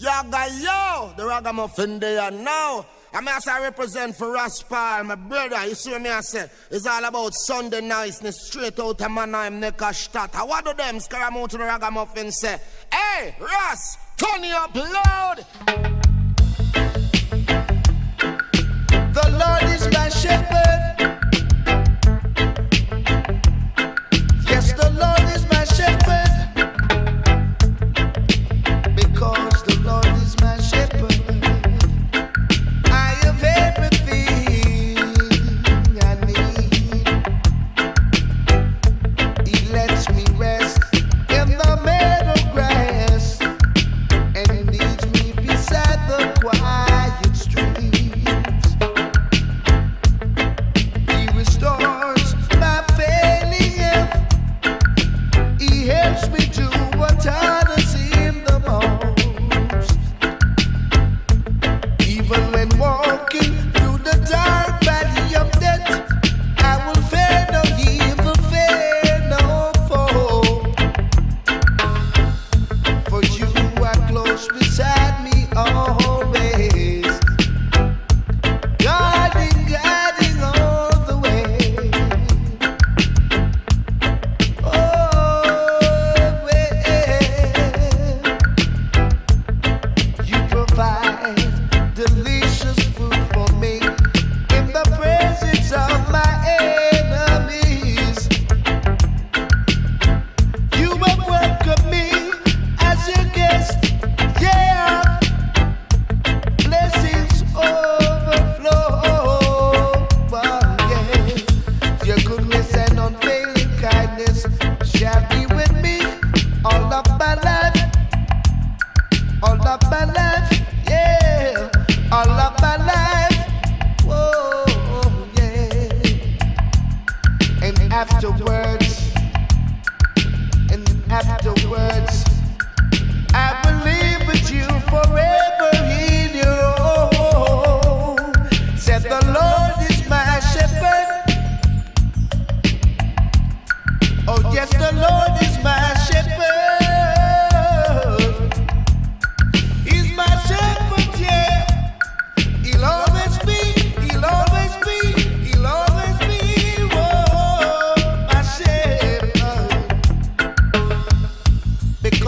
Yaga yo, the ragamuffin they are now. I'm as I represent for Raspa, my brother. You see me, I say, it's all about Sunday niceness, straight out of Mannheim, Neckarstadt. What do them scaramouche the ragamuffin say? Hey, Ras, turn it up loud. The Lord is my shepherd.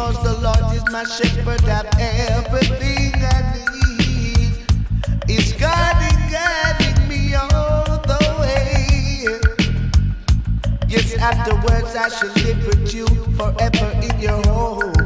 because the Lord is my shepherd and everything I need is guiding, guiding me all the way. Yes, afterwards I shall live with you forever in your home.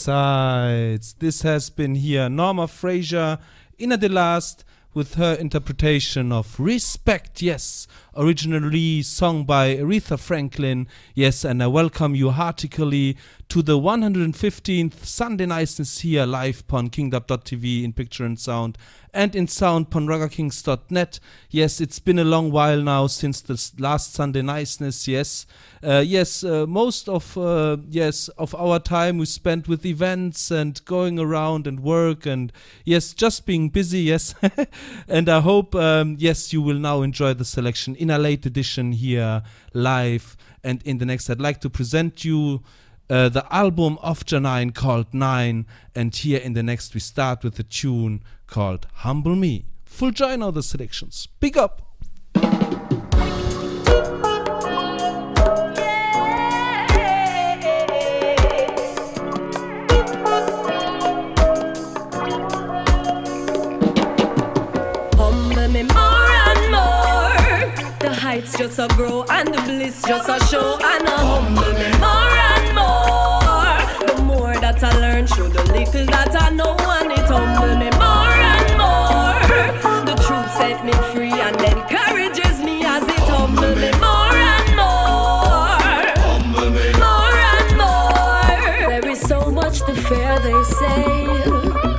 Sides. This has been here Norma Fraser, Inna the Last, with her interpretation of Respect, yes, originally sung by Aretha Franklin. Yes, and I welcome you heartily to the 115th Sunday Niceness here live on kingdom.tv in picture and sound and in sound. Yes, it's been a long while now since the last Sunday Niceness, yes. Uh, yes, uh, most of uh, yes of our time we spent with events and going around and work and yes, just being busy. Yes, and I hope um, yes you will now enjoy the selection in a late edition here live. And in the next, I'd like to present you. Uh, the album of Janine called Nine, and here in the next we start with the tune called Humble Me. Full joy all the selections. Pick up! The heights just a grow and the bliss just a show and a humble me more and more. The more that I learn, through the little that I know, and it humble me they say.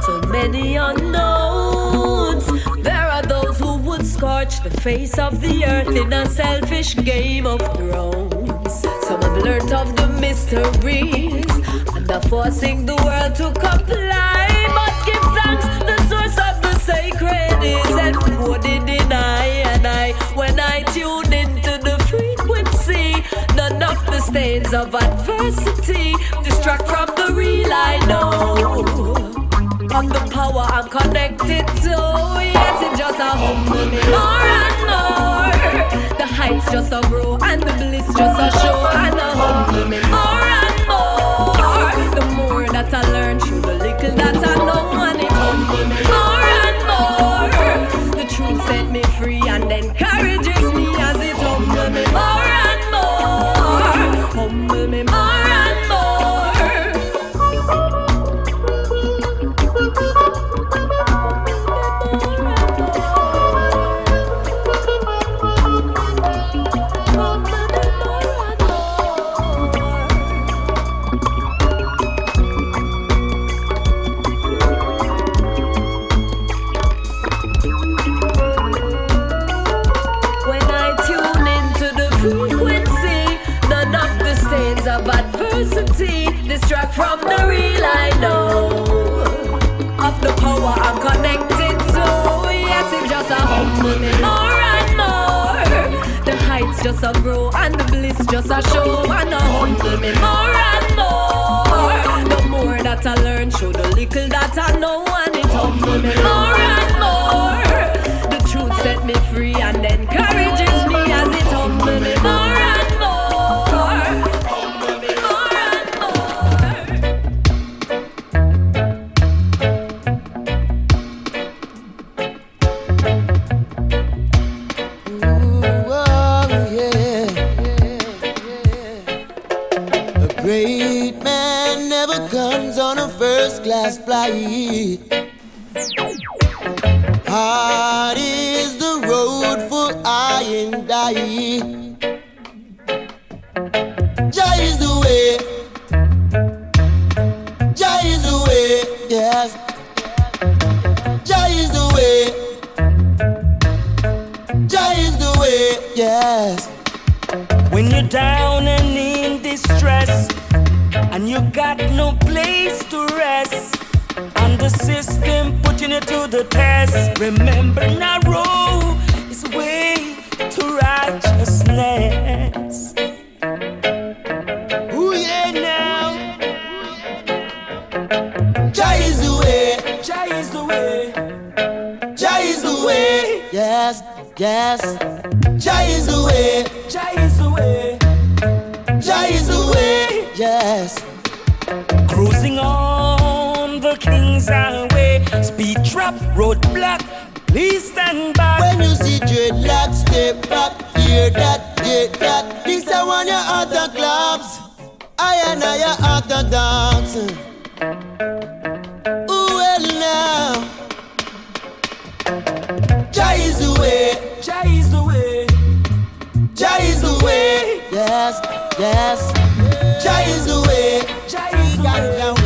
So many unknowns. There are those who would scorch the face of the earth in a selfish game of thrones. Some have learnt of the mysteries and are forcing the world to comply. But give thanks, the source of the sacred is encoded in the stains of adversity distract from the real I know of the power I'm connected to. Yes, it just a humble more and more. The heights just a grow and the bliss just a show and a humble more and more. The more that I learn through the little that I know and it humble just a me more and more. The heights just a grow and the bliss just a show and a humble me more and more. The more that I learn, show the little that I know and it humble me more and more. The truth set me free and encourages me as it trap, roadblock. Please stand back. When you see dreadlocks, step back. Hear that, get that. This I want your other clubs. I and I are orthodox. Ooh, well now. Jah is the way. Jah is the way. Jah is the way. Yes, yes. Jah is the way. Jah is the way.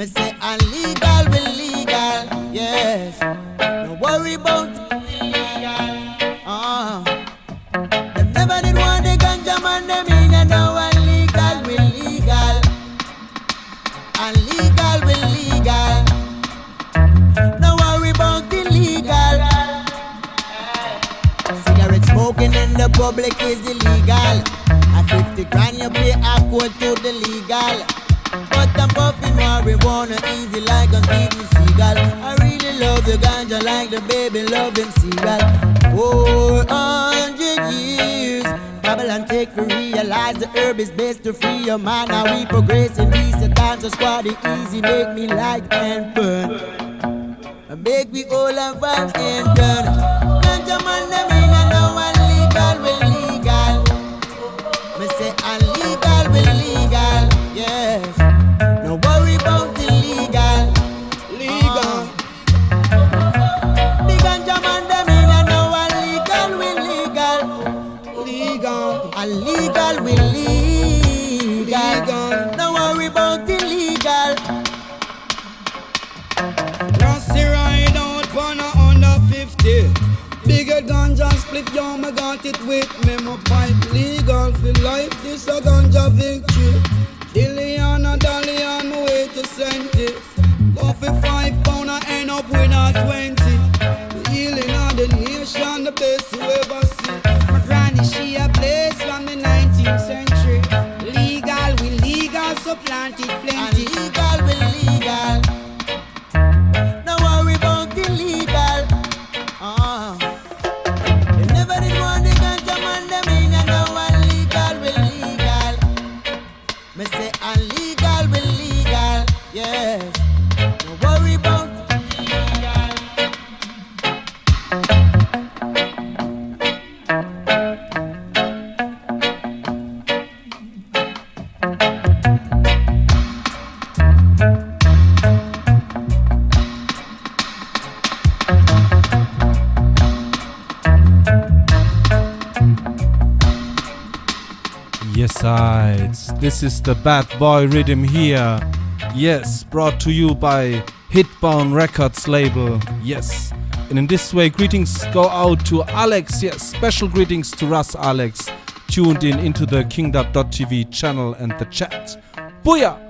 Me say illegal, we legal. Yes. Don't worry about illegal. Uh. Them never did want the ganja man, them in and now illegal, we legal. Illegal, we legal. Don't worry about illegal. Cigarette smoking in the public is illegal. At 50 grand you pay a quote to the legal. I'm marijuana easy like a Steven Seagal. I really love the ganja like the baby loving seagull. 400 years. Babylon take for realize the herb is best to free your mind. Now we progress in recent times. So squad easy, make me light and burn. Make we all have vibes and done. Ganja man, yo, me got it with me. My pipe legal for life, this a ganja victory. Dillion a dolly on my way to Senti. Go for five pound, I end up with a 20. The healing of the nation, the best you ever see. Granny, she a place from the 19th century. Legal, we legal, so planted plenty. Me say illegal, we legal. Yes. This is the bad boy rhythm here. Yes, brought to you by Hitbound Records label. Yes. And in this way, greetings go out to Alex. Yes, special greetings to Russ Alex, tuned in into the kingdom.tv channel and the chat. Booyah!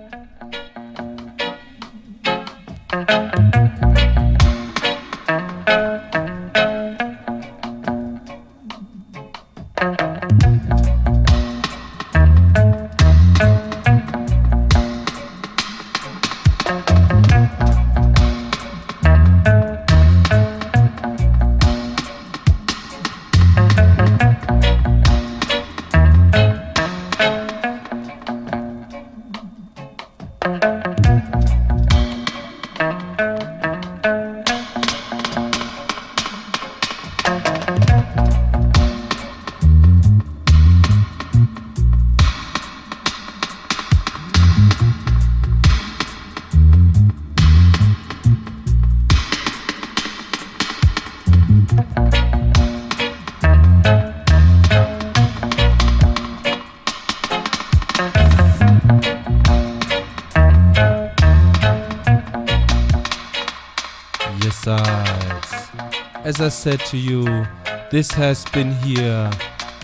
As I said to you, this has been here,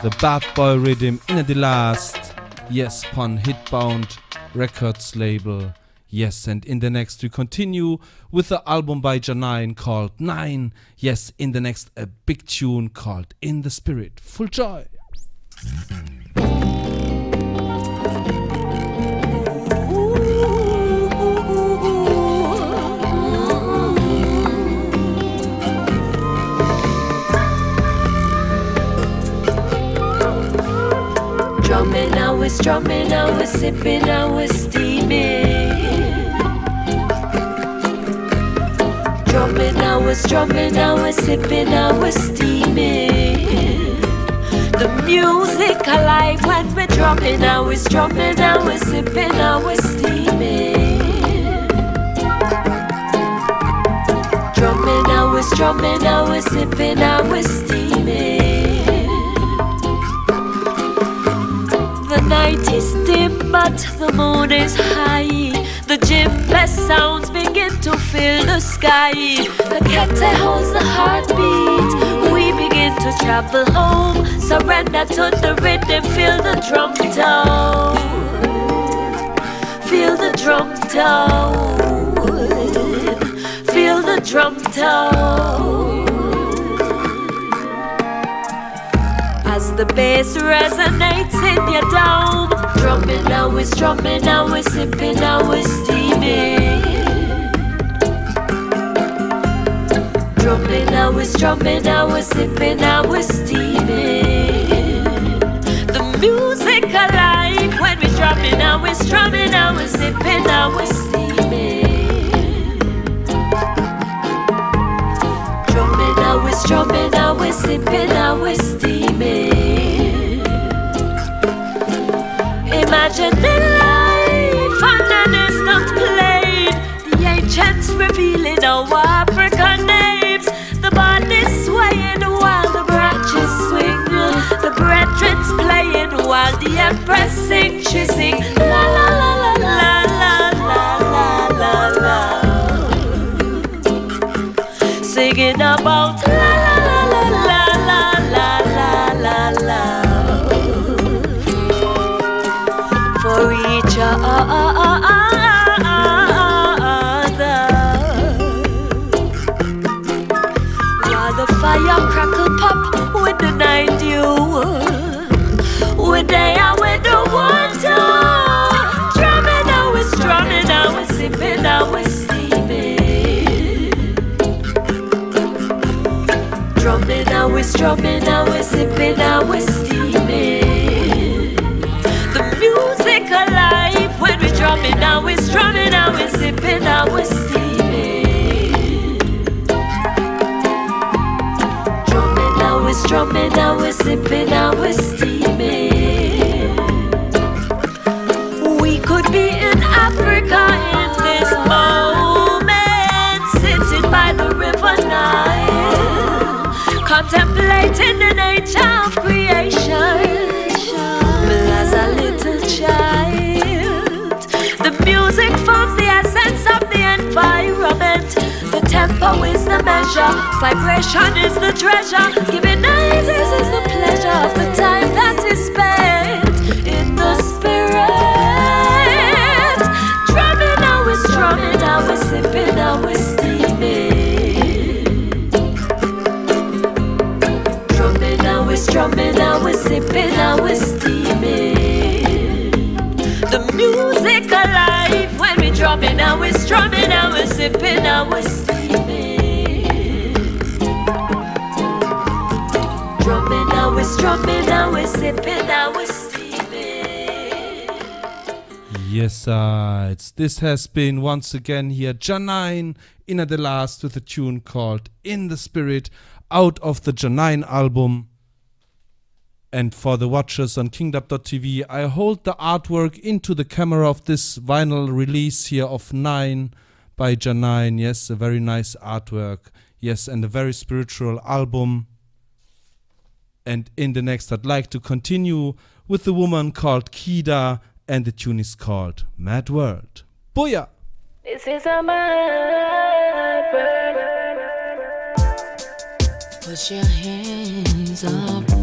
the bad boy rhythm in the last, yes, pun hitbound records label. Yes, and in the next we continue with the album by Janine called Nine. Yes, in the next a big tune called In the Spirit. Full joy. drumming, I was drumming, I was sipping, I was steaming. Drumming, I was drumming, I was sipping, I was steaming. The music alive when we're drumming, I was drumming, I was sipping, I was steaming. Drumming, I was drumming, I was sipping, I was steaming. Night is dim, but the moon is high. The gym best sounds begin to fill the sky. The kete holds the heartbeat. We begin to travel home. Surrender to the rhythm. Feel the drum tone. Feel the drum tone. Feel the drum tone. the bass resonates in your dome. Drumming, now we're drumming, always sipping, now we're steaming. Drumming, now we're drumming, always sipping, now we're steaming. The music alive when we're drumming, now we're drumming, always sipping, now we're steaming. Drumming, now we're drumming, always sipping, now we're steaming. Imagining life on an instant plane. The ancients revealing our African names. The body swaying while the branches swing. The brethren's playing while the empress sing. She sing la la la la la la la la la. Singing about strumming now we're sipping now we're steaming. The music alive when we're drumming now we're strumming now we're sipping now we're steaming. Drumming now we're strumming now we're sipping now we're steaming. Contemplating the nature of creation. As a little child, the music forms the essence of the environment. The tempo is the measure, vibration is the treasure. Giving eyes is the pleasure of the time that Drumming we're strumming, now we're sipping, now we're steaming. The music alive when we drumming, now we're strumming, now we're sipping, now we're steaming. Drumming now we're strumming, now we're sipping, now we're steaming. Yes, uh, it's, this has been once again here Janine in at the last with a tune called In the Spirit out of the Janine album. And for the watchers on kingdom.tv, I hold the artwork into the camera of this vinyl release here of Nine by Janine. Yes, a very nice artwork. Yes, and a very spiritual album. And in the next, I'd like to continue with the woman called Kida, and the tune is called Mad World. Booyah! This is a mad world. Put your hands up.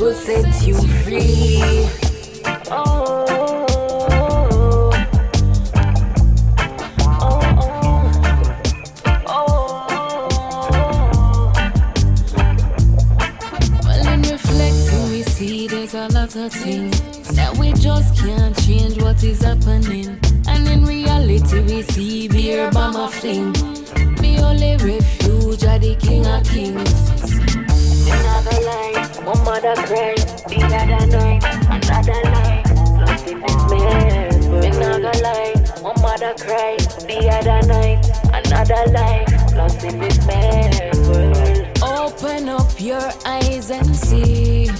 Will set you free. Embrace In reflecting, we see there's a lot of things that we just can't till we see beer by my fling. Me only refuge are the king of kings. Another line, one mother cry, the other night, another line, lost in. Another line, one mother cry, the other night, another life, lost in this man. Open up your eyes and see.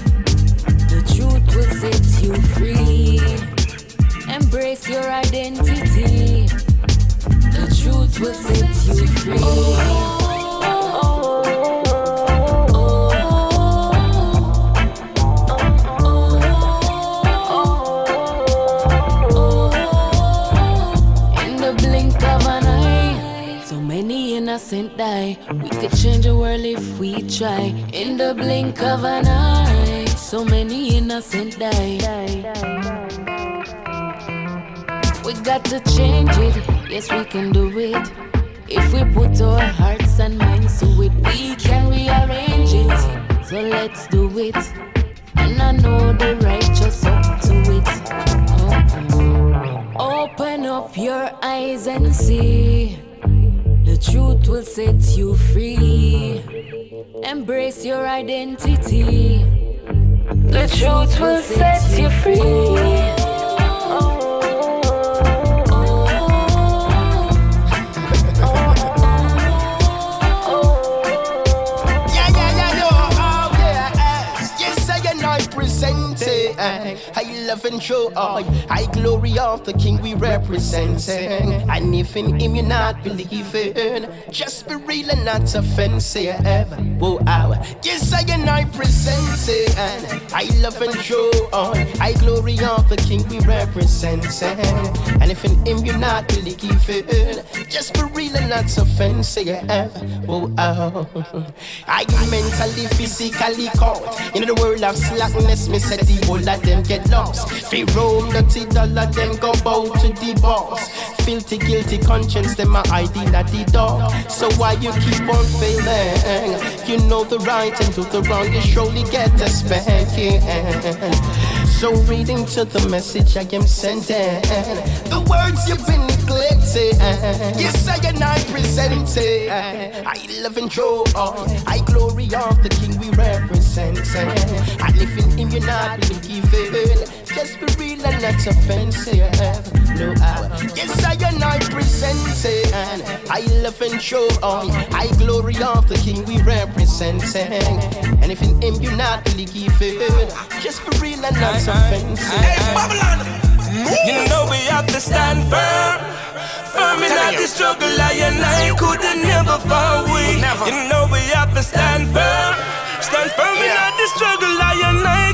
The truth will set you free. Embrace your identity. The truth will set you free. Many innocent die. We could change the world if we try. In the blink of an eye, so many innocent die. We got to change it, yes, we can do it. If we put our hearts and minds to it, we can rearrange it. So let's do it. And I know the righteous up to it. Open up your eyes and see. The truth will set you free. Embrace your identity. The truth will set you free. I love and show all. I glory of the King we representing. And if in him you're not believing, just be real and not offensive. Whoa, ow. Yes, I and I present it. I love and show all. I glory of the King we representing. And if in him you're not believing, just be real and not offensive. Whoa, ow. I mentally, physically caught in the world of slackness. Me said the whole of them get lost. They roam dirty dollar, them go bow to the boss. Filthy, guilty conscience, them my ID that the dog. So why you keep on failing? You know the right and do the wrong, you surely get a spanking. So reading to the message I am sending, the words you've been neglecting. Yes, I and I present it. I love and joy, I glory of the King we represent. And if in him you're not believing, just be real and not offensive. No, I, yes, I and I present it. I love and show, I glory of the King we represent. And if in him you're not believing, just be real and not offensive. You know we have to stand firm. Firm in all the struggle, I and I could never fall weak. You know we have to stand firm. Stand firm in all the struggle, I and I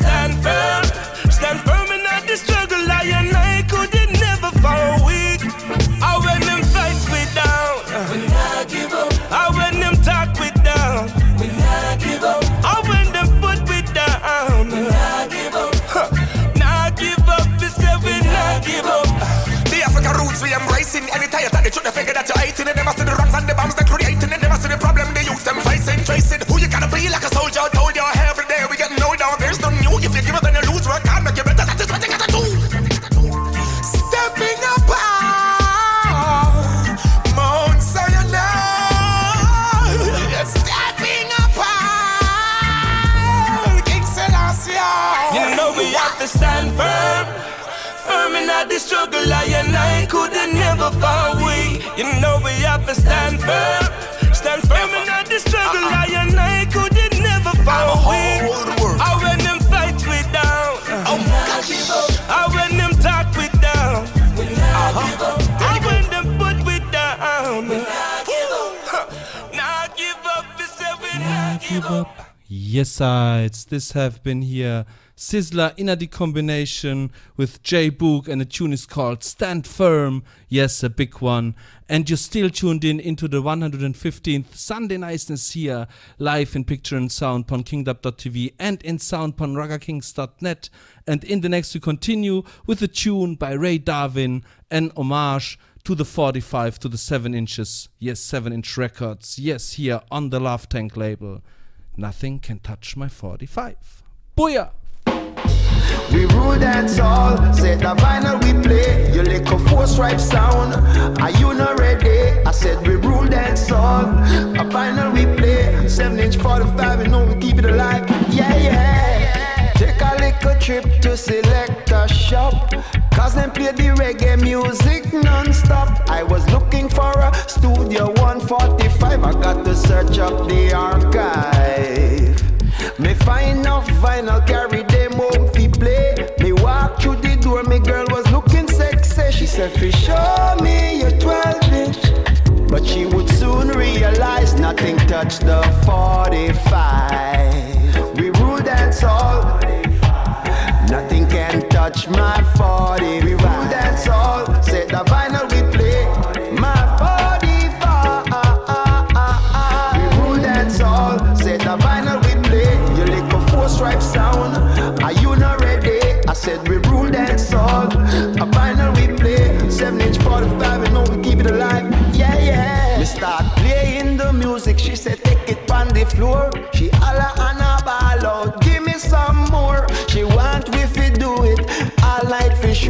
we Yes, sides. This have been here. Sizzla in a combination with J Boog and the tune is called Stand Firm. Yes, a big one. And you're still tuned in into the 115th Sunday Niceness here, live in picture and sound on kingdub.tv and in sound on ragakings.net. And in the next, we continue with a tune by Ray Darwin, an homage to the 45 to the 7 inches. Yes, 7 inch records. Yes, here on the Love Tank label. Nothing can touch my 45. Booyah! We rule dance all, said the vinyl we play. You lick a four stripe sound. Are you not ready? I said we rule dance all. A vinyl we play. Seven inch 45, you know we keep it alive. Yeah, yeah. Take a little trip to select a shop. Cause them the reggae music non-stop. I was looking for a studio 145. I got to search up the archive. Me find enough vinyl, carry them home fi play. Me walk through the door, me girl was looking sexy. She said, "Fi show me your 12 inch." But she would soon realize nothing touched the 45. We rule dance all. Nothing can touch my 40. We rule dance all. Say the vinyl we play. My 45. We rule dance all. Say the vinyl we play. You lick a four stripe sound. Are you not ready? I said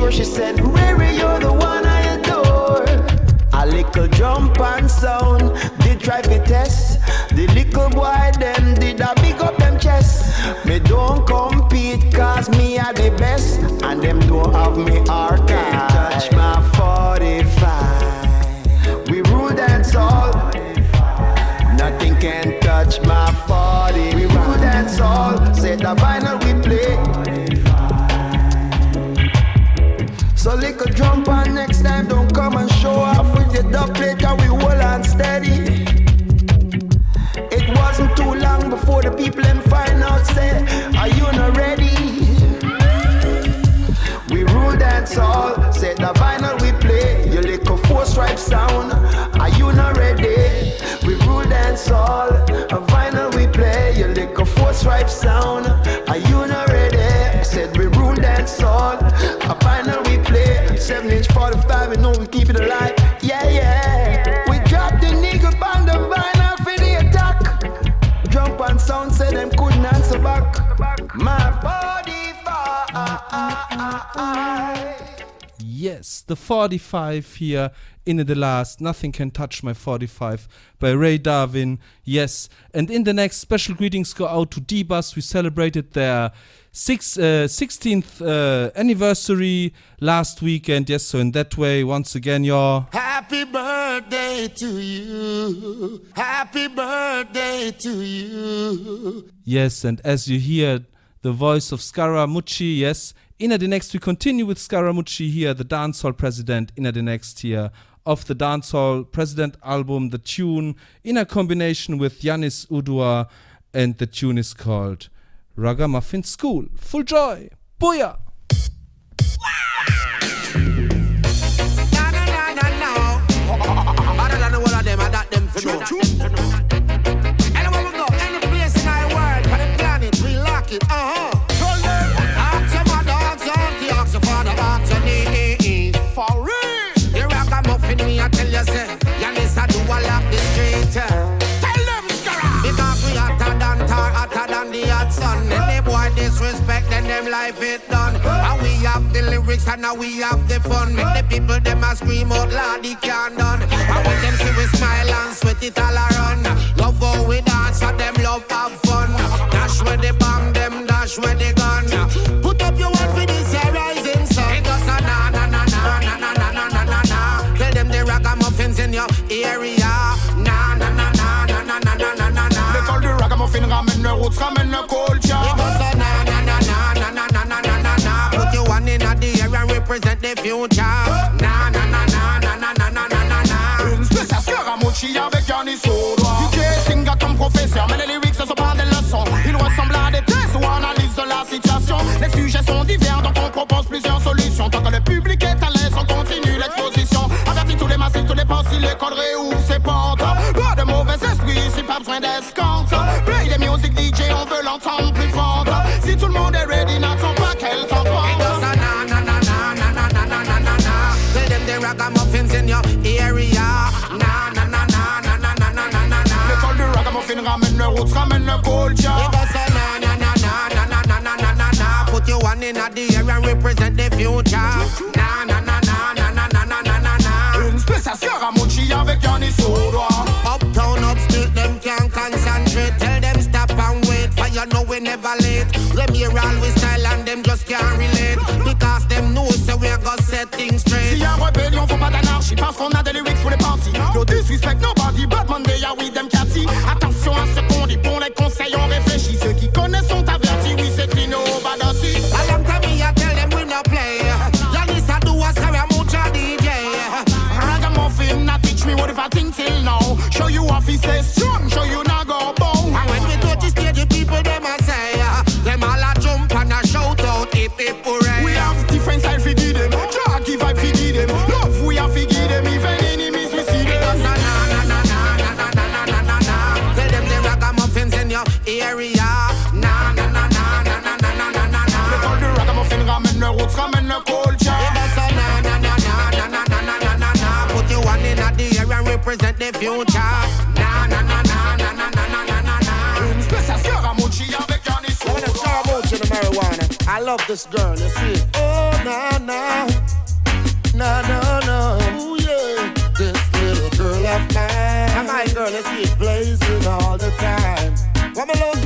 sure. She said, Rary, you're the one I adore. A little jump and sound, did try fi test. The little boy them did a big up them chest. Me don't compete cause me are the best, and them don't have me archive. The 45 here in the last. Nothing can touch my 45 by Ray Darwin. Yes, and in the next special greetings go out to D-Bus. We celebrated their six, uh, 16th uh, anniversary last weekend. Yes, so in that way, once again, your Happy birthday to you. Happy birthday to you. Yes, and as you hear the voice of Scarra Mucci, yes, in the next we continue with Scarra Mucci here, the dancehall president, in the next here of the dancehall president album, the tune in a combination with Yaniss Odua, and the tune is called Ragamuffin School. Full joy! Booyah! Na life it done. And we have the lyrics and now we have the fun. Make the people them a scream out loud, they can't done. And when them see we smile and sweat it all around. Love how we dance and them love have fun. Dash where they bang them, dash where they gun. Put up your one for this here rising sun. It goes na na na na na na na na na na na. Tell them the ragamuffins in your area. Na na na na na na na na na. They call the ragamuffin ramen, the roots ramen, the culture. Future. Une spéciale avec Odoa. DJ singer comme professeur, mais les lyrics ce sont prend des leçons. Il ressemble à des tests ou analyse de la situation. Les sujets sont divers, donc on propose plusieurs solutions. Tant que le public est à l'aise, on continue l'exposition. Avertis tous les massifs, tous les pensifs, l'école réouvre ses portes. Pas de mauvais esprit, ici pas besoin d'escompte. One in the air and represent the future. Na na na na na na na na na na na. Une spéciale Scaramucci avec Yannis Soudra. Uptown, upstate, them can't concentrate. Tell them stop and wait, for you know we never late. Them here always style and them just can't relate. Because them know so we gonna set things straight. S'il y a rébellion, faut pas d'anarchie parce qu'on a des lyrics pour les parties. No disrespect nobody, but Monday, yeah, with them catty. Attention à ce qu'on dit, pour les conseils, on réfléchit. Love this girl, you see. Oh, na na. Na na na. Ooh, yeah. This little girl of mine. And my girl, you see it blazing all the time. Come along.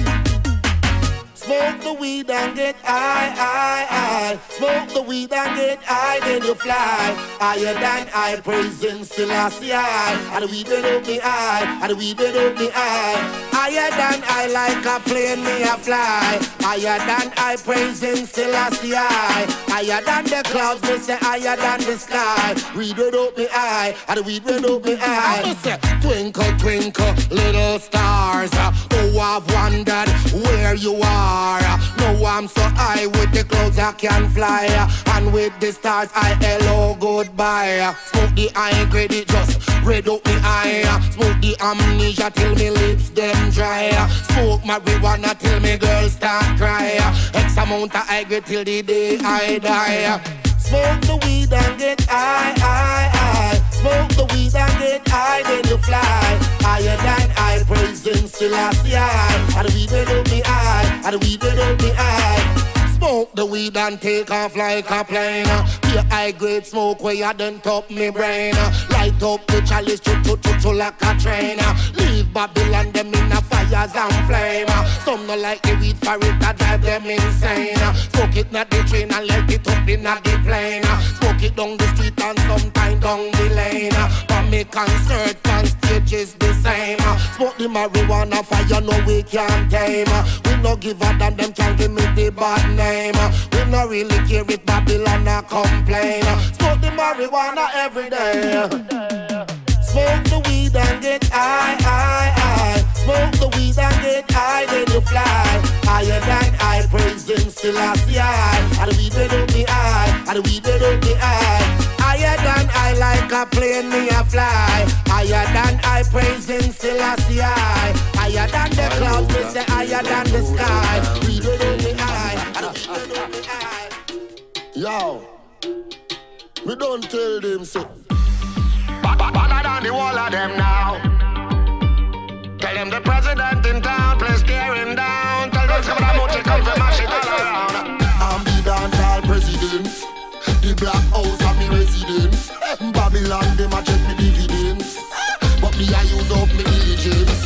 Smoke the weed and get high, high, high. Smoke the weed and get high, then you fly. Higher than I, praising Selassie I. And the weed went up me high, and the weed went up me high. Higher than I, like a plane, me a fly. Higher than I, praising Selassie I. Higher than the clouds, me say higher than the sky. Weed went up me high, and the weed went up me high. I say, twinkle, twinkle, little stars. Uh, oh, I've wondered where you are. Uh. No, I'm so high with the clouds I can fly. And with the stars, I hello goodbye. Smoke the high credit, just red up the eye. Smoke the amnesia till me lips them dry. Smoke marijuana till me girls start cry. X amount of high grade till the day I die. Smoke the weed and get high, high, high. Smoke the weed and get high, then you fly. Higher than I, praising Selassie I. And the weed will me high, and the weed will me high. Smoke the weed and take off like a plane. Pure high grade smoke where you done top me brain. Light up the chalice, choo choo choo choo like a train. Leave Babylon them in a fires and flame. Some no like the weed for it, that drive them insane. Smoke it not the train and let it up in the plane. Smoke it down the street and sometime down the lane. Me concert on stage is the same. Uh, smoke the marijuana fire, no we can't tame. Uh, we no give a damn, them can't give me the bad name. Uh, we no really care if Babylon a complain. Smoke the marijuana every day. Smoke the weed and get high, high, high. Smoke the weed and get high, then you fly. Higher than I, praising Selassie I. And the weed will up me high, and the weed will up me high. Higher than I, like a plane, me a fly. Higher than I, praising Selassie I. Higher than the clouds, me say higher than the sky. Weed will up me high, and the weed will up me high. Yo, me don't tell them say. Better than the wall of them now. Tell them the president in town, please tear him down. I'm the dancehall president. The black house of residence. Babylon, them a check me dividends. But me I use up me diligence.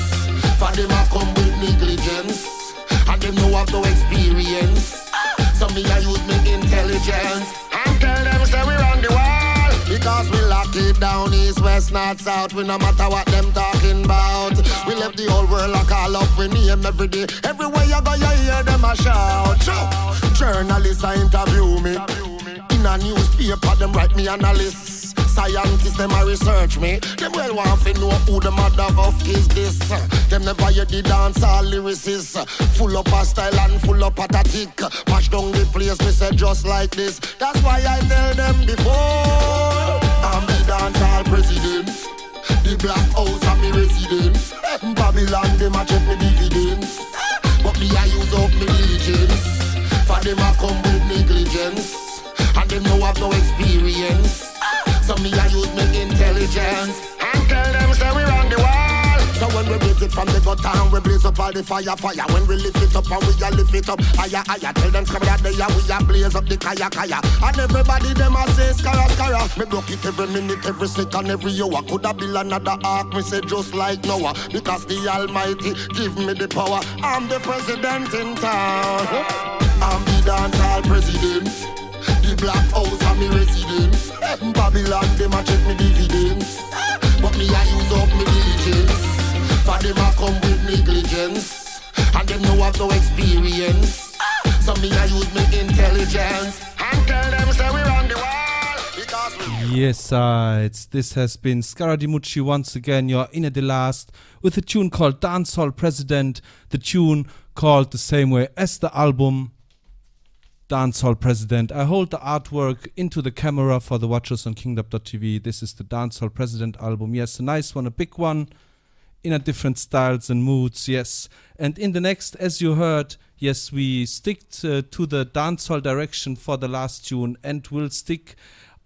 For them come with negligence. And them know have no experience. So me I use me intelligence. East, west, north, south. We no matter what them talking about. We left the whole world a call up. We name every day. Everywhere you go, you hear them a shout. Journalists a interview me. In a newspaper paper, them write me on a list. Scientists, them a research me. Them well want to know who the mother of is this. Them never hear the dance all lyricists. Full up a style and full up pathetic. Mash down the place, me say just like this. That's why I tell them before. I'm the dance all president. The black house I'm residence. Babylon, them a check me dividends. But me I use up me diligence. For them a come with negligence. And them no have no experience. So me I use me intelligence and tell them say we run the world. So when we blaze it from the gutter and we blaze up all the fire, fire. When we lift it up and we a lift it up higher, higher. Tell them come that day we a blaze up the kaya, kaya. And everybody them a say skara, skara. Me block it every minute, every second, every hour. Coulda build another ark, me say just like Noah. Because the Almighty give me the power. I'm the president in town. I'm the dancehall president. The black house I'm me residence. Babylon, them a check me dividends. But me I use up me diligence. Them come with negligence. And them no have no experience. So me I use me intelligence. And tell them say we run the. Yes, uh, it's, this has been Scaradimucci once again. You're in at the last with a tune called Dancehall President, the tune called the same way as the album Dancehall President. I hold the artwork into the camera for the watchers on kingdom.tv. This is the Dancehall President album. Yes, a nice one, a big one in a different styles and moods. Yes, and in the next, as you heard, yes, we stick to, to the dancehall direction for the last tune, and we'll stick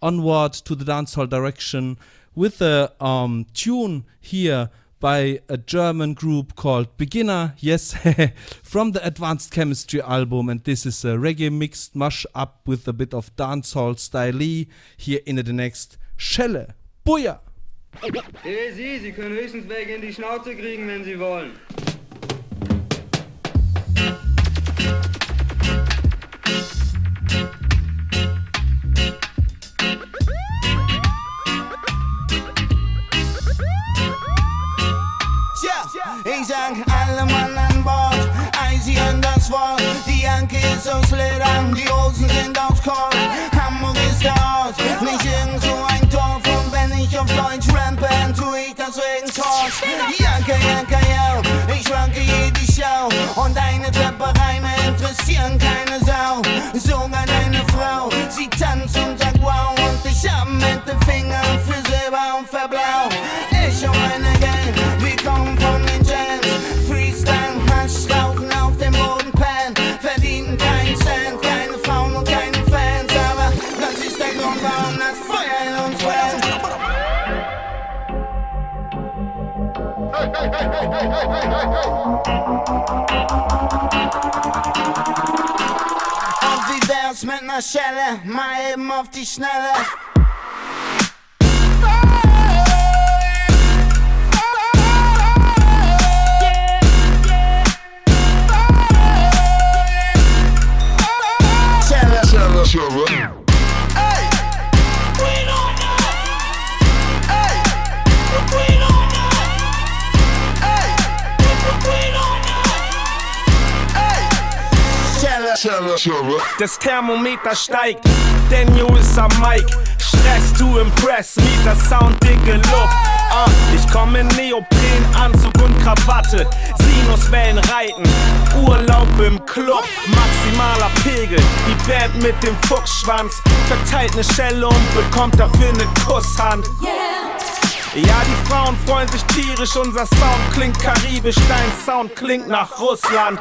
onward to the dancehall direction with a um, tune here by a German group called Beginner, yes, from the Advanced Chemistry album, and this is a reggae mixed mash up with a bit of dancehall style here in the next Schelle. Booyah! Hey, Sie, Sie können höchstens weg in die Schnauze kriegen, wenn Sie wollen. Tja, ich sag alle Mann an Bord, Eisieren das Wort. Die Janke ist aus Leder, die Hosen sind aus Korn. Janke, Janke, ja, ich schwanke jede Show. Und deine Trappereime interessieren keine Sau. Sogar deine Frau, sie tanzt und sagt wow. Und ich hab mit den Fingern für Silber und für Dance mit ner Schelle, mal eben Das Thermometer steigt, Daniel ist am Mic. Stress to impress, mieser Sound, dicke Luft. Ah, ich komm in Neopren, Anzug und Krawatte. Sinuswellen reiten, Urlaub im Club. Maximaler Pegel, die Band mit dem Fuchsschwanz. Verteilt eine Schelle und bekommt dafür eine Kusshand. Ja, die Frauen freuen sich tierisch, unser Sound klingt karibisch, dein Sound klingt nach Russland.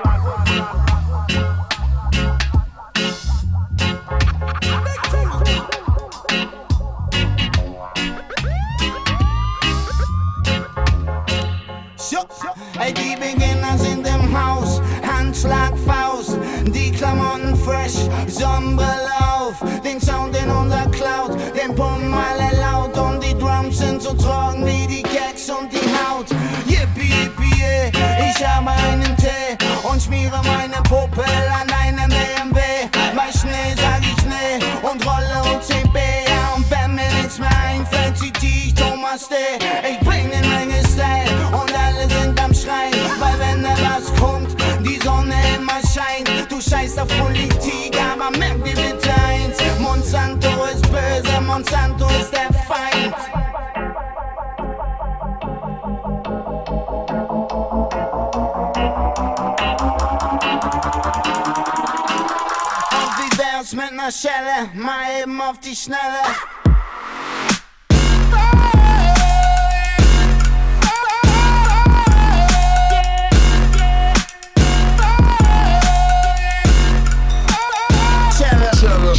Die Beginner sind im Haus, Handschlag, Faust, die Klamotten fresh, Sonnenbrille auf, den Sound in unser Cloud, den pumpen alle laut und die Drums sind so trocken wie die Gags und die Haut. Yippie, yippie, ich habe einen Tee und schmiere meine Puppe an einem Scheiß auf Politik, aber merk dir bitte eins: Monsanto ist böse, Monsanto ist der Feind. Auf die Dance mit ner Schelle, mal eben auf die Schnelle.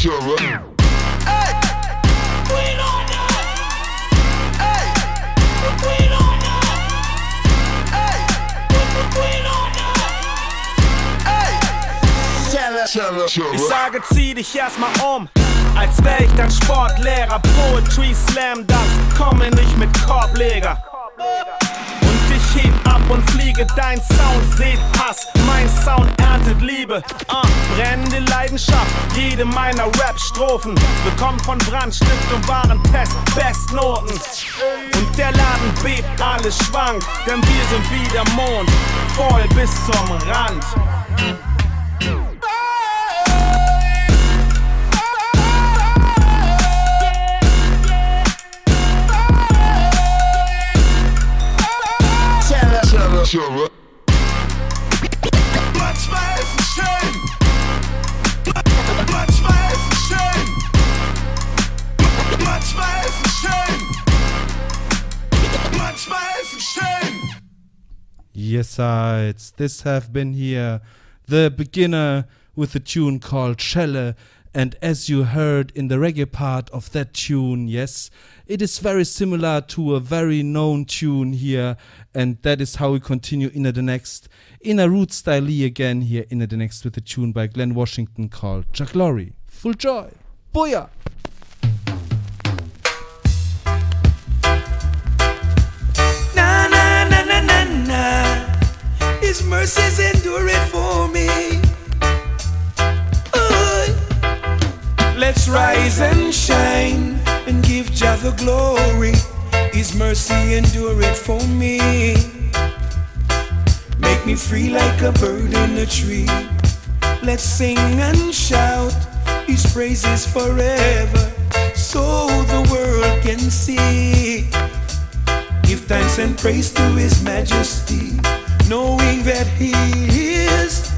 Sarah. Ich sage, zieh dich erstmal um. Als wär ich dein Sportlehrer, Poetry, Slam dann komme nicht mit Korbleger. Korbleger fliege, dein Sound seht Hass, mein Sound erntet Liebe. Uh, brennende Leidenschaft, jede meiner Rap-Strophen bekommt von Brandstift und Warentest Bestnoten. Und der Laden bebt, alles schwankt, denn wir sind wie der Mond, voll bis zum Rand. Es schön. Yes, uh, sides. This have been here. The beginner with a tune called Schelle. And as you heard in the reggae part of that tune, yes, it is very similar to a very known tune here. And that is how we continue in the next, in a root style again here in the next with a tune by Glen Washington called Chuck Lorre. Full joy. Booyah! Na na na na na na. His mercies endure it for me. Ooh. Let's rise and shine and give Jah the glory. His mercy endure it for me. Make me free like a bird in a tree. Let's sing and shout His praises forever, so the world can see. Give thanks and praise to His Majesty, knowing that He is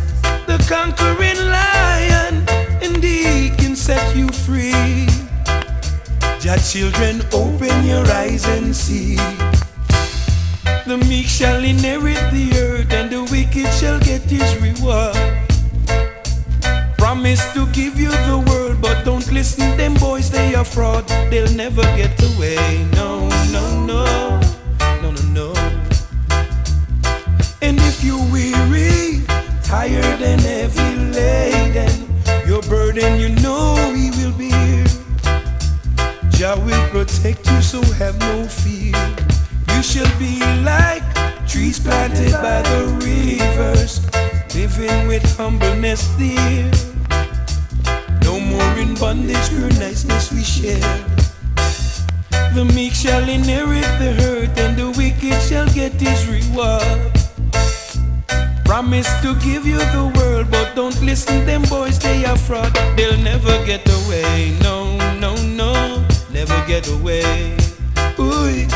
the conquering lion, and He can set you free. Jah children, open your eyes and see. The meek shall inherit the earth, and the wicked shall get his reward. Promise to give you the world, but don't listen, them boys, they are fraud. They'll never get away. No, no, no, no, no, no. And if you're weary, tired, and heavy laden, your burden, you know he will be here. Jah will protect you, so have no fear. You shall be like trees planted by the rivers, living with humbleness there. No more in bondage, pure niceness we share. The meek shall inherit the earth, and the wicked shall get his reward. Promise to give you the world, but don't listen, them boys, they are fraud. They'll never get away. No, no, never get away. Ooh,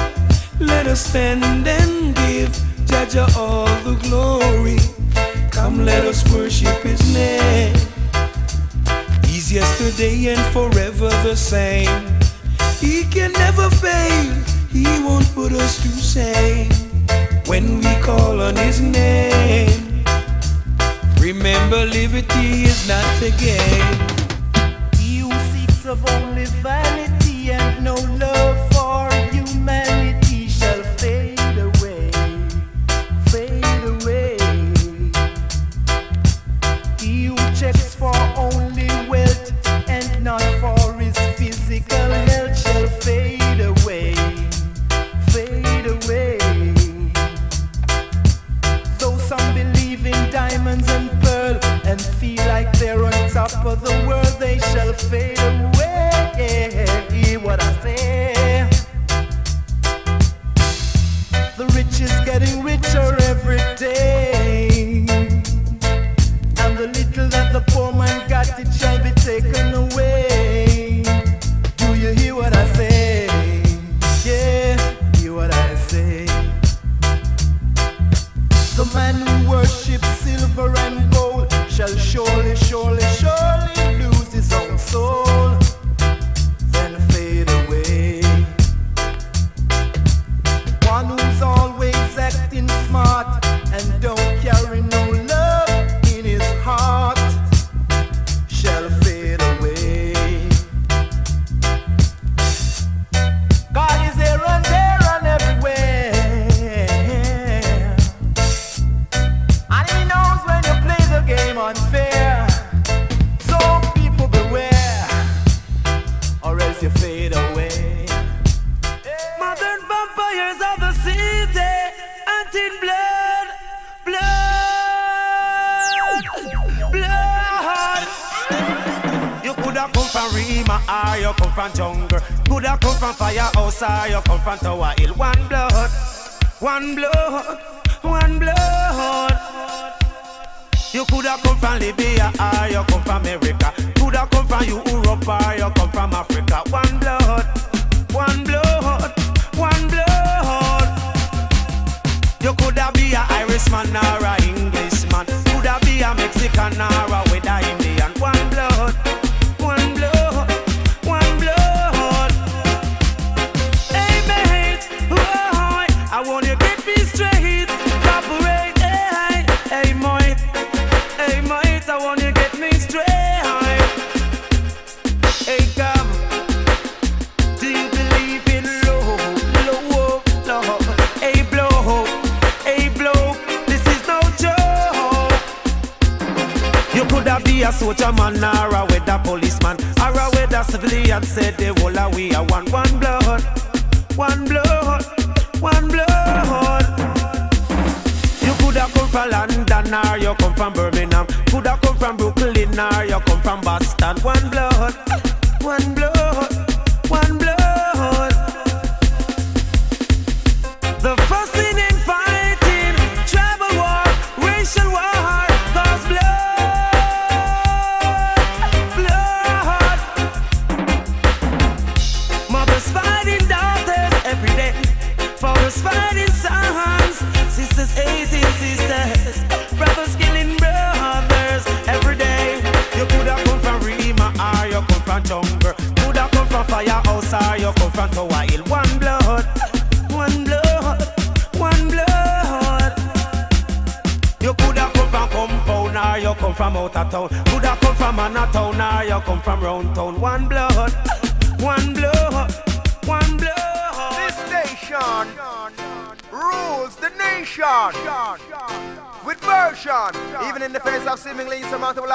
let us stand and give Jaja all the glory. Come, let us worship his name. He's yesterday and forever the same. He can never fail, he won't put us to shame when we call on his name. Remember, liberty is not a game. He who seeks of only vanity and no love for humanity shall fade away, fade away. He who checks for only wealth and not for his physical health shall fade away, what I say. The rich is getting richer every day.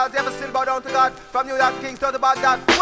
Cause ever still bow down to God. From New York, Kings to the Baghdad.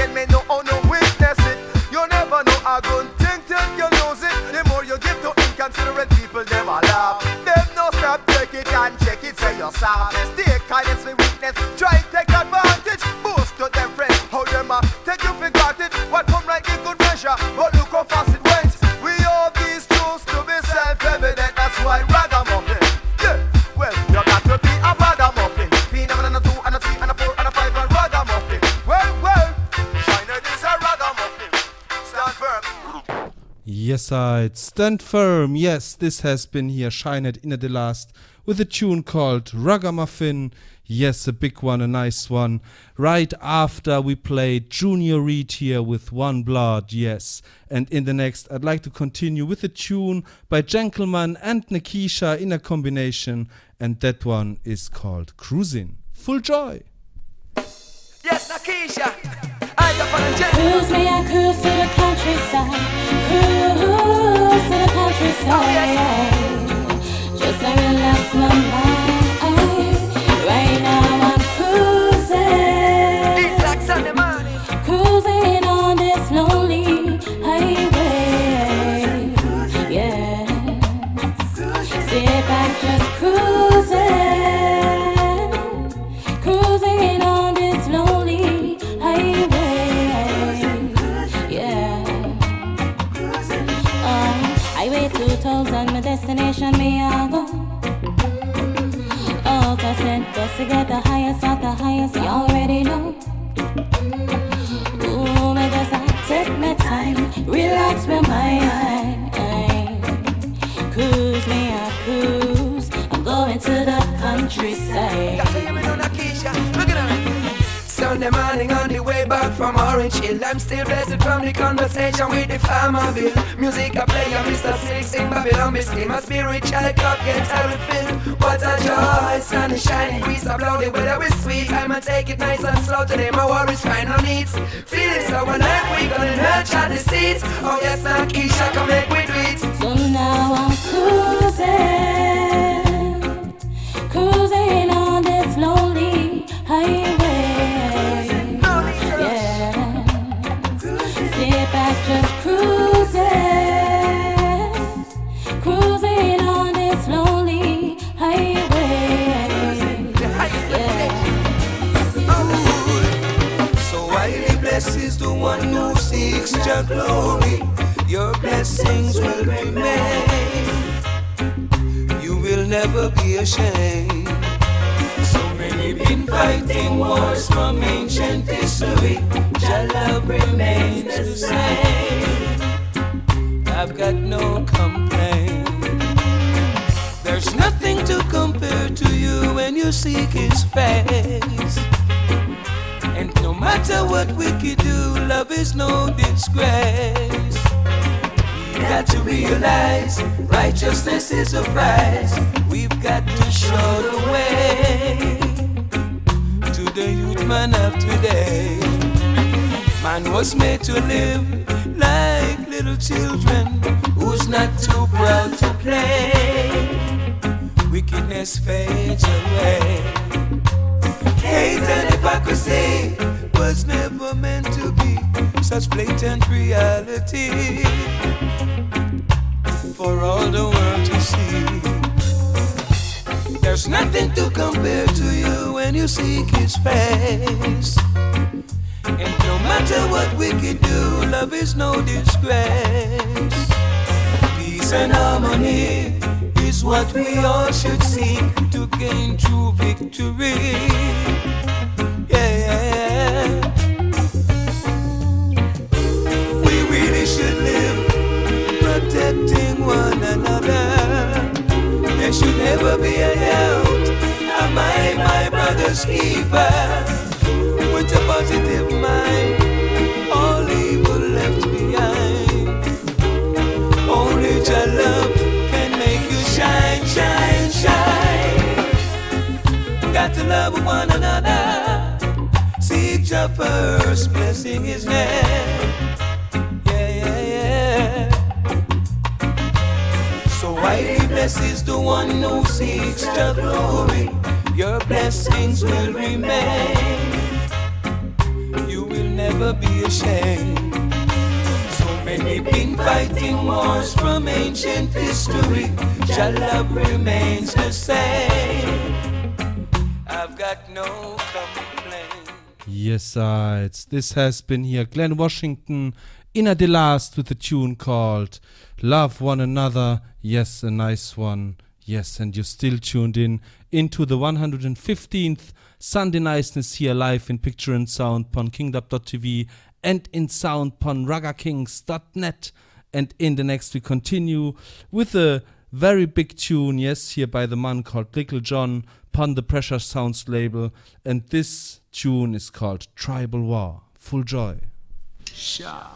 again, me no oh no witness it. You never know a good thing till you lose it. The more you give to inconsiderate people, never laugh. Them no stop, take it and check it, say so you're soft. Stay kindness with witness. try side. Stand firm, yes, this has been here, Shinehead in at the last, with a tune called Ragamuffin. Yes, a big one, a nice one. Right after we played Junior Reid here with One Blood, yes. And in the next, I'd like to continue with a tune by Gentleman and Nikesha in a combination, and that one is called Cruising. Full joy! Yes, Nakisha! I Cruise me, I cruise through the countryside. Cruise to the countryside. Just to relax my mind. 2000, my destination, me I go. Out of ten, just to get the highest of the highest, you already know. Ooh, me just I take my time, relax with my mind. Cruise me, I cruise. I'm going to the countryside. Sunday morning on the way back from Orange Hill. I'm still blessed from the conversation with the farmer bill. Music I play, I'm Mr. Six in Babylon. Steam, my spiritual cup gets I refill. What a joy, sun is shining, breeze are the weather is sweet. I'ma take it nice and slow today, my worries final needs. Feeling so alive, we gonna nurture the seeds. Oh yes, now Keisha, come make we do it. So now I'm cruising, cruising on this lonely highway. Highway. Yeah. So the one who seeks your glory. Your blessings will remain. You will never be ashamed. So many been fighting wars from ancient history. Your love remains the same. I've got no complaint. There's nothing to compare to you when you seek His face. And no matter what we could do, love is no disgrace. We got to realize righteousness is a prize. We've got to show the way to the youth man of today. Man was made to live like little children who's not too proud to play. Wickedness fades away. Hate and hypocrisy was never meant to be such blatant reality for all the world to see. There's nothing to compare to you when you seek His face. And no matter what we can do, love is no disgrace. Peace and harmony what we all should seek to gain true victory. Yeah, yeah, yeah. We really should live protecting one another. There should never be a doubt. Am I my brother's keeper? With a positive mind, all evil left behind. Only your love to love one another. Seek your first blessing is name. Yeah, yeah, yeah. So highly blessed is the one who seeks your glory. Your blessings will remain. You will never be ashamed. So many been fighting wars from ancient history. Your love remains the same. No. Yes, sides. This has been here Glen Washington in a the last with a tune called Love One Another. Yes, a nice one. Yes, and you're still tuned in into the 115th Sunday Niceness here live in picture and sound on kingdom.tv and in sound on ragakings.net. And in the next, we continue with the very big tune, yes, here by the man called Little John, pun the Pressure Sounds label, and this tune is called Tribal War. Full joy. Sure.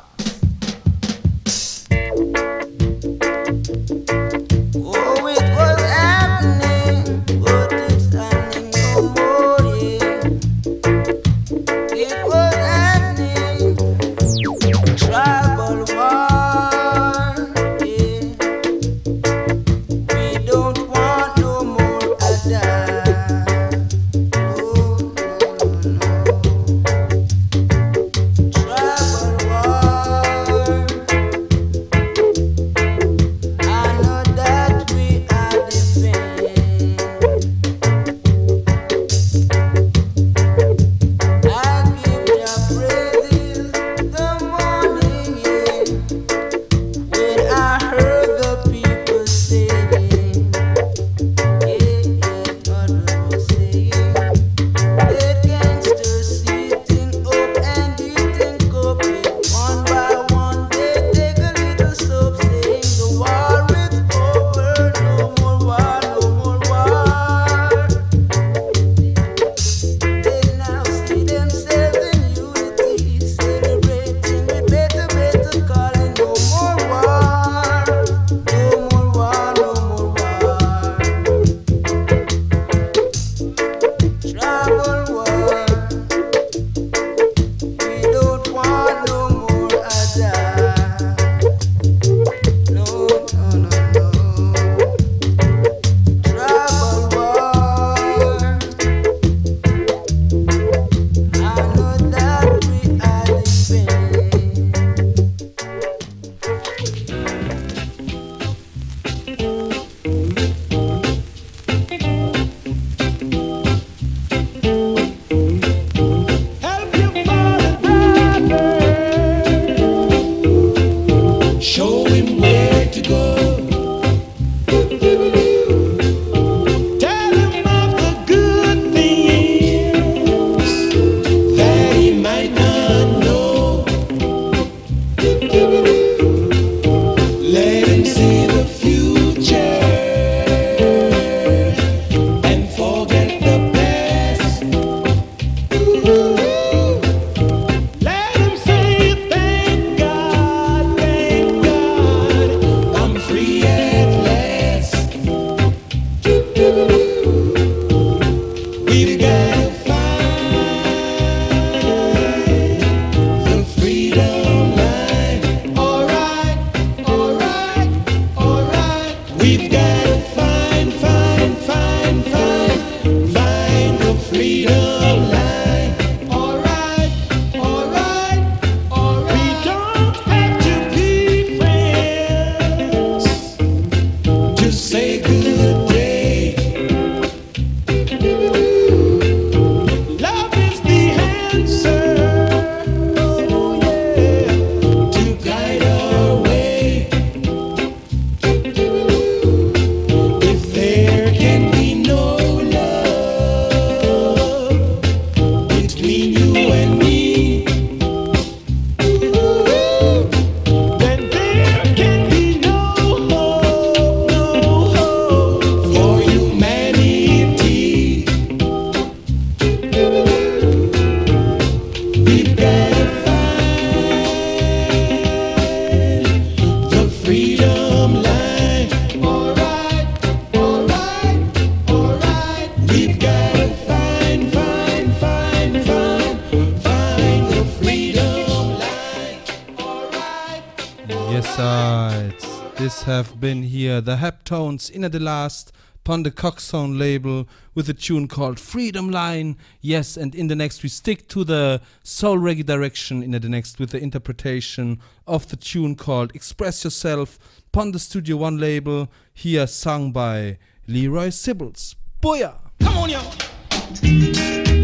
Jones in at the last upon the Coxsone label with a tune called Freedom Line. Yes, and in the next we stick to the soul reggae direction in the next with the interpretation of the tune called Express Yourself upon the Studio One label, here sung by Leroy Sibbles. Booyah! Come on, yo!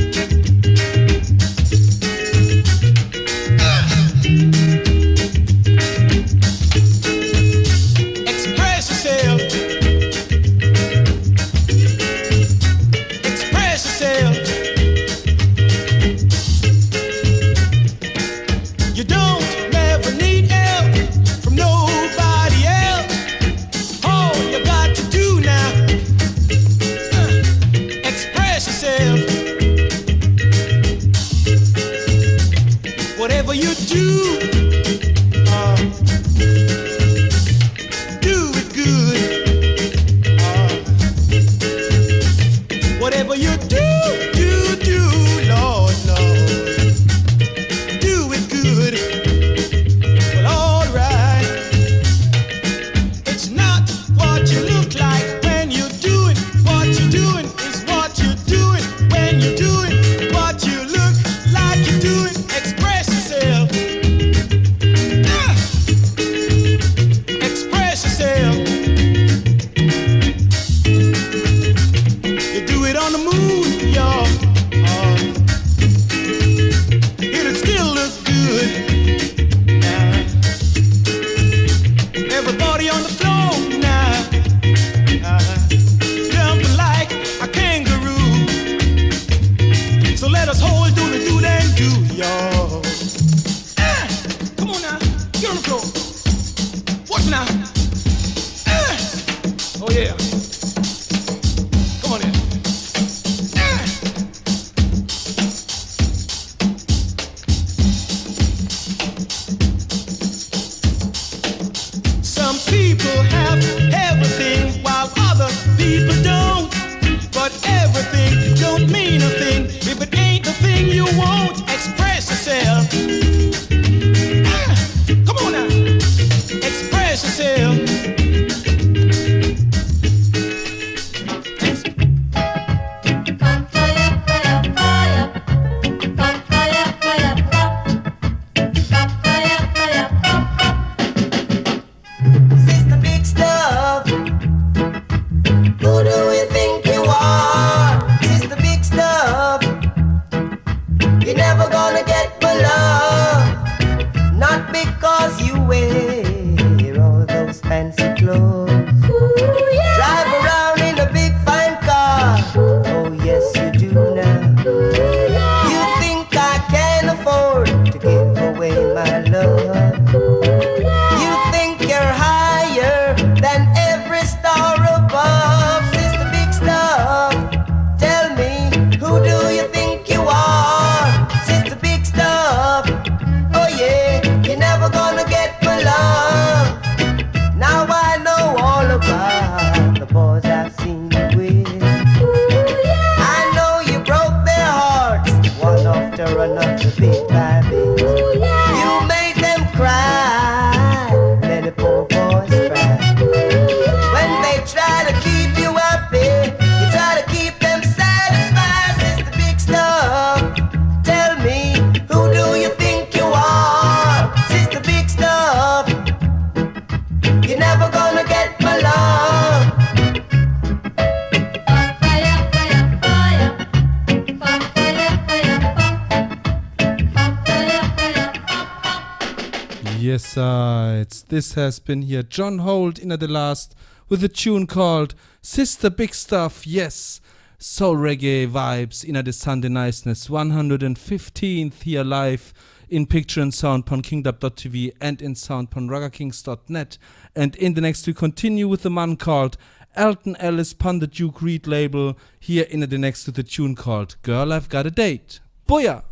This has been here John Holt in at the last with a tune called Sister Big Stuff. Yes, soul reggae vibes in at the Sunday niceness. 115th here live in picture and sound on kingdub.tv and in sound on ragakings.net. And in the next we continue with the man called Alton Ellis pon the Duke Reid label here in at the next with the tune called Girl I've Got a Date. Booyah!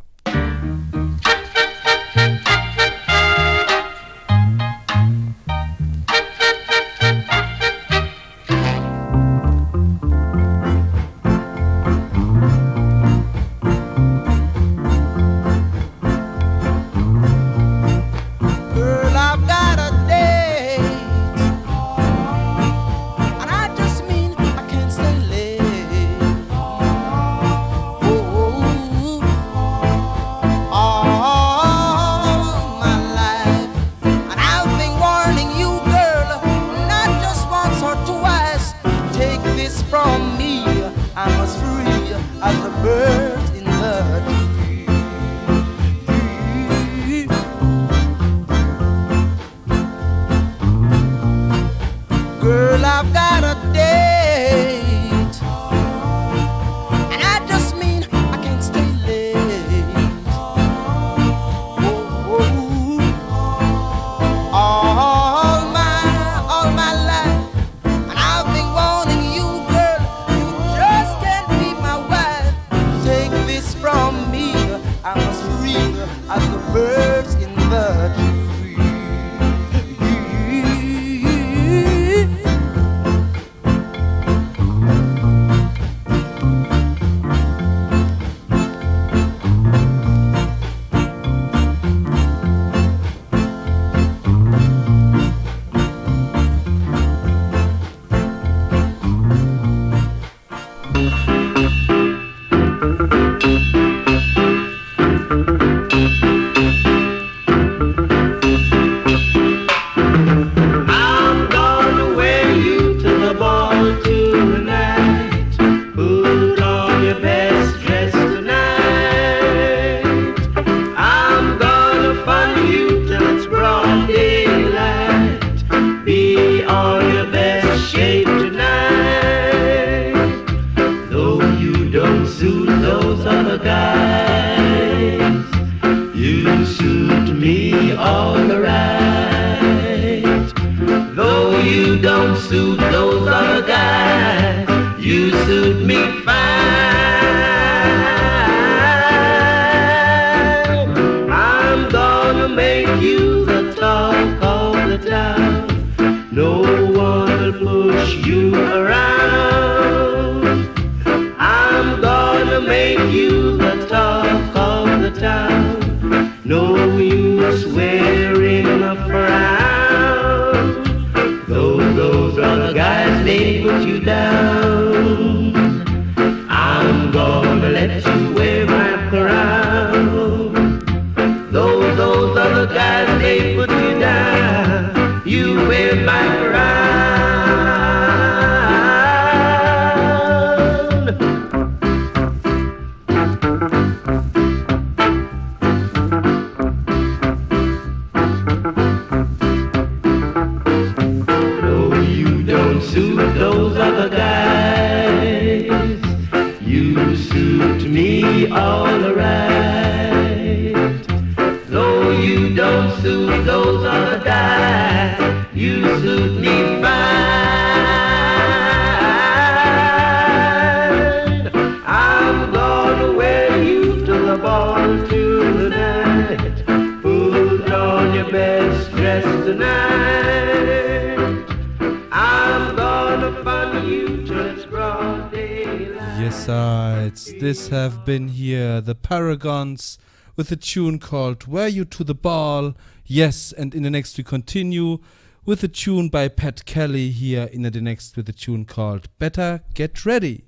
With a tune called Were You to the Ball? Yes, and in the next we continue with a tune by Pat Kelly here, in the next with a tune called Better Get Ready.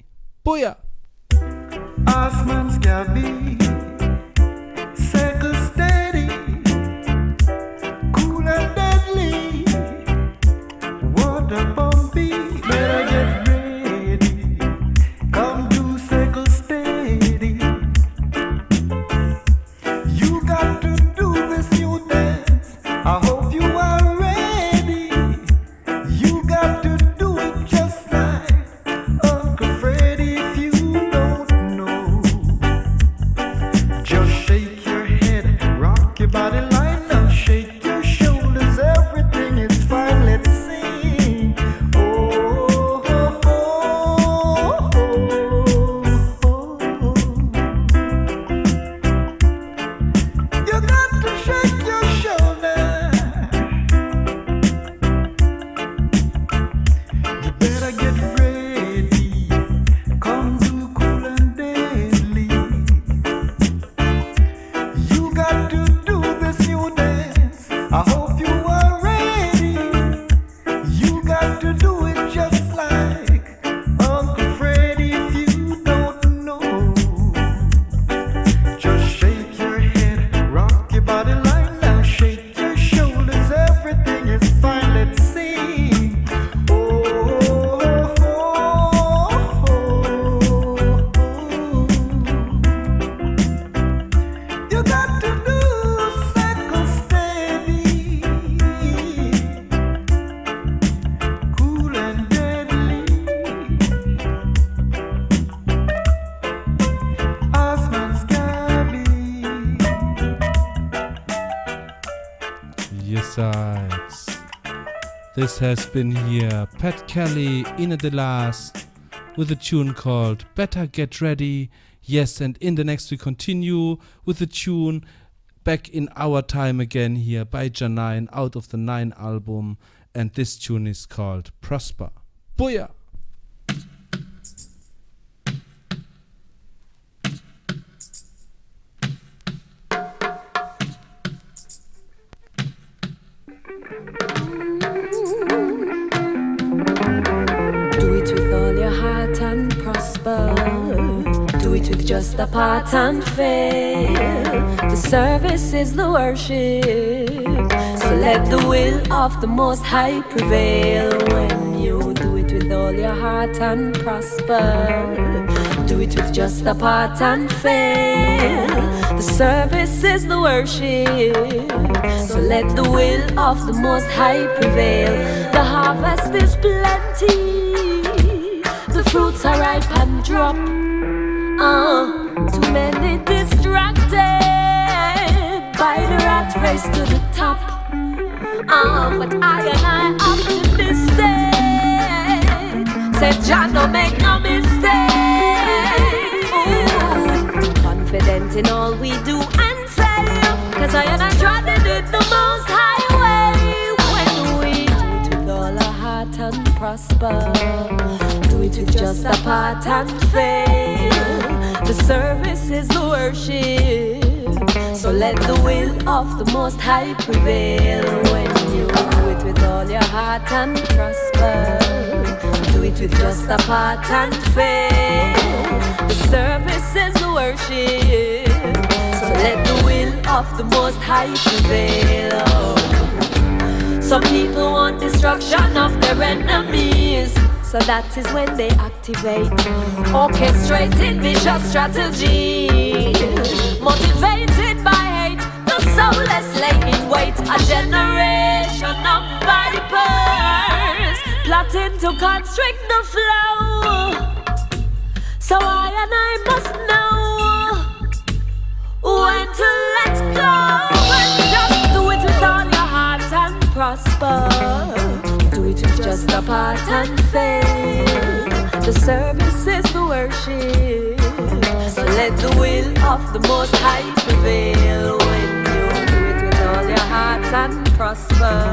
Booyah! This has been here, Pat Kelly, in at the last, with a tune called Better Get Ready. Yes, and in the next we continue with a tune back in our time again here by Jah9 out of the Nine album, and this tune is called Prosper. Booyah! Just a part and fail. The service is the worship. So let the will of the Most High prevail when you do it with all your heart and prosper. Do it with just a part and fail. The service is the worship. So let the will of the Most High prevail. The harvest is plenty. The fruits are ripe and drop. But I and I optimistic. Said John, don't make no mistake. Confident in all we do and say. Cause I and I try to do the most high way. When we do it with all our heart and prosper. Do it with just a part and faith. The service is the worship. So let the will of the Most High prevail when do it with all your heart and prosper. Do it with just a part and faith. The service is the worship. So let the will of the Most High prevail. Some people want destruction of their enemies. So that is when they activate orchestrated vicious strategy. Motivated by hate, the soulless lay in wait. A of vipers plotting to constrict the flow. So I and I must know when to let go just do it with all your heart and prosper. Do it with just a part and faith. The service is the worship. So let the will of the Most High prevail your heart and prosper.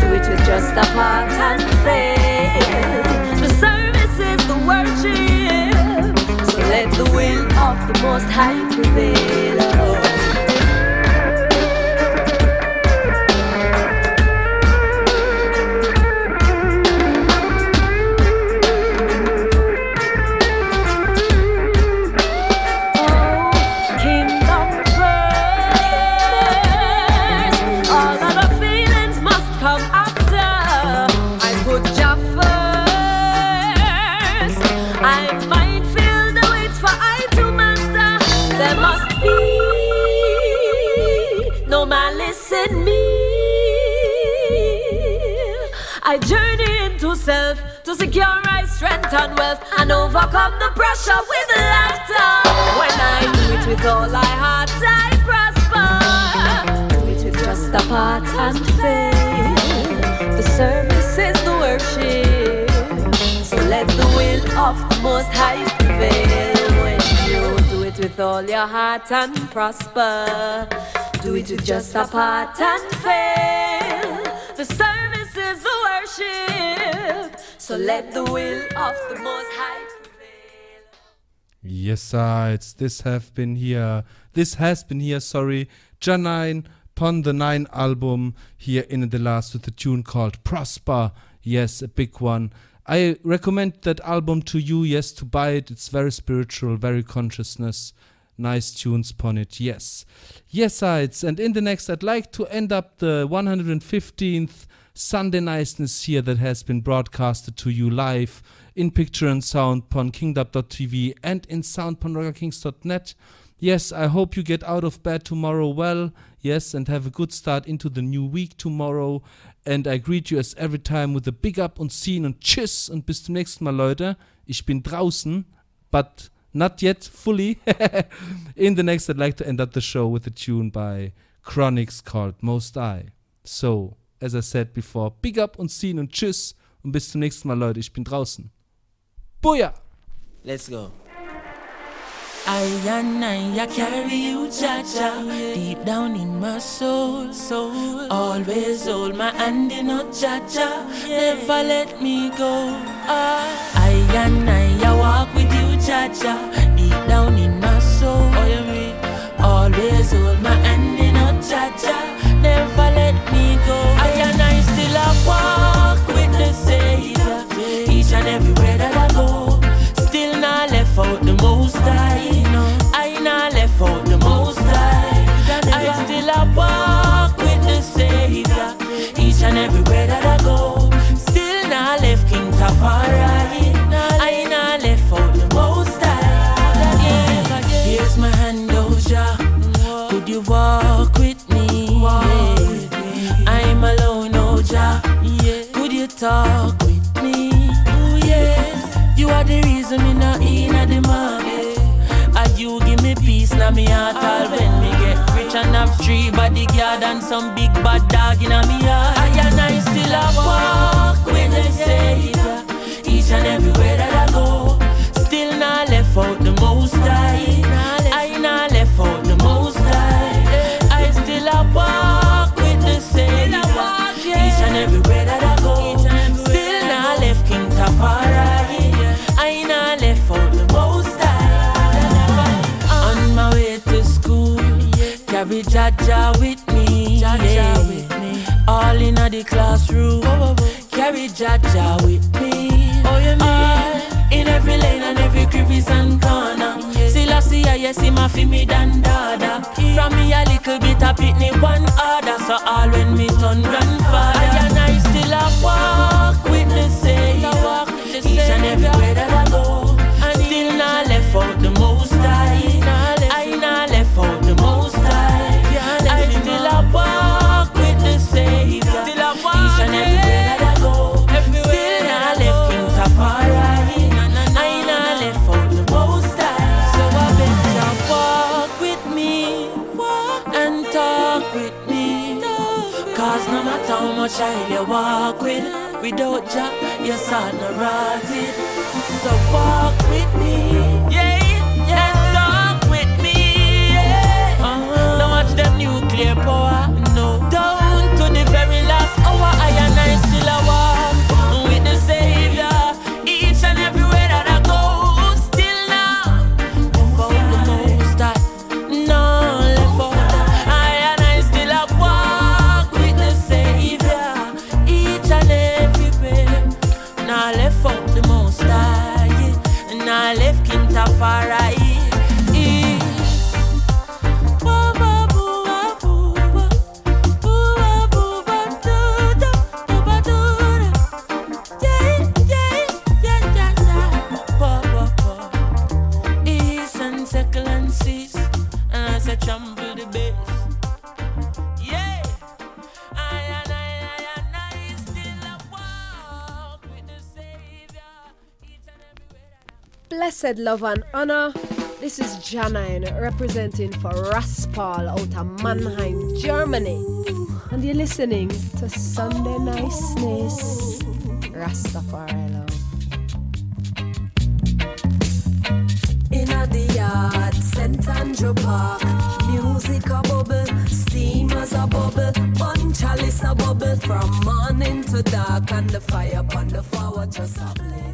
Do it with just a part and faith. The service is the worship. So let the will of the Most High prevail. My and wealth and overcome the pressure with laughter. When I do it with all my heart, I prosper. Do it with just a part and faith. The service is the worship. So let the will of the Most High prevail. When you do it with all your heart and prosper. Do it with just a part and fail. The service is the worship. So let the will of the Most High. prevail. Yes, sir. It's this have been here. This has been here. Sorry, Jah9 Pon the Nine album here in the last with a tune called Prosper. Yes, a big one. I recommend that album to you. Yes, to buy it. It's very spiritual, very consciousness. Nice tunes upon it. Yes, yes, sides. And in the next, I'd like to end up the 115th Sunday niceness here that has been broadcasted to you live in picture and sound upon kingdom.tv and in sound upon rockerkings.net. Yes, I hope you get out of bed tomorrow well. Yes, and have a good start into the new week tomorrow. And I greet you as every time with a big up und sehen und tschüss und bis zum nächsten Mal, Leute. Ich bin draußen, but not yet fully. in the next, I'd like to end up the show with a tune by Chronixx called Most I. So, as I said before, big up und sehen und tschüss und bis zum nächsten Mal, Leute. Ich bin draußen. Booyah! Let's go. I and I, I carry you, Jaja, deep down in my soul, soul. Always hold my hand in a Jaja, never let me go. Ah, I and I, I walk with you, Jaja, deep down in my soul. Oh, you mean? Always hold my hand in a Jaja, never most high. I not left out the most high. I still a walk with the Savior. Each and everywhere that I go. Still not left King Tafari. I left out the most high. Yeah. Here's my hand, oh, Oja. Could you walk with me? I'm alone, oh, Oja. Could you talk with me? Yes. You are the reason me not in the market. Of me peace now me heart all when me get rich and have three bodyguard and some big bad dog in a me heart. I and I still a walk with the Savior each and everywhere that I go. Still not left out the most high. Carry Jaja with me. yeah. All in the classroom, carry Jaja with me. Oh, you mean? Ah, in every lane and every crevice and corner. Still I see I yes, a fi me dan dada. From me a little bit a pitney one order. So all when me turn grandfather. How you walk with, without Jah, your son no rotted. So walk with me. Yeah, yeah. Talk with me. Yeah. Uh-huh. Don't watch them nuclear power. Blessed love and honor. This is Jah9 representing for Raspal out of Mannheim, Germany. And you're listening to Sunday Niceness. Rastafari love. In the yard, St. Andrew Park. Music a bubble, steamers a bubble, bun chalice a bubble from morning to dark, and the fire upon the floor just a blaze.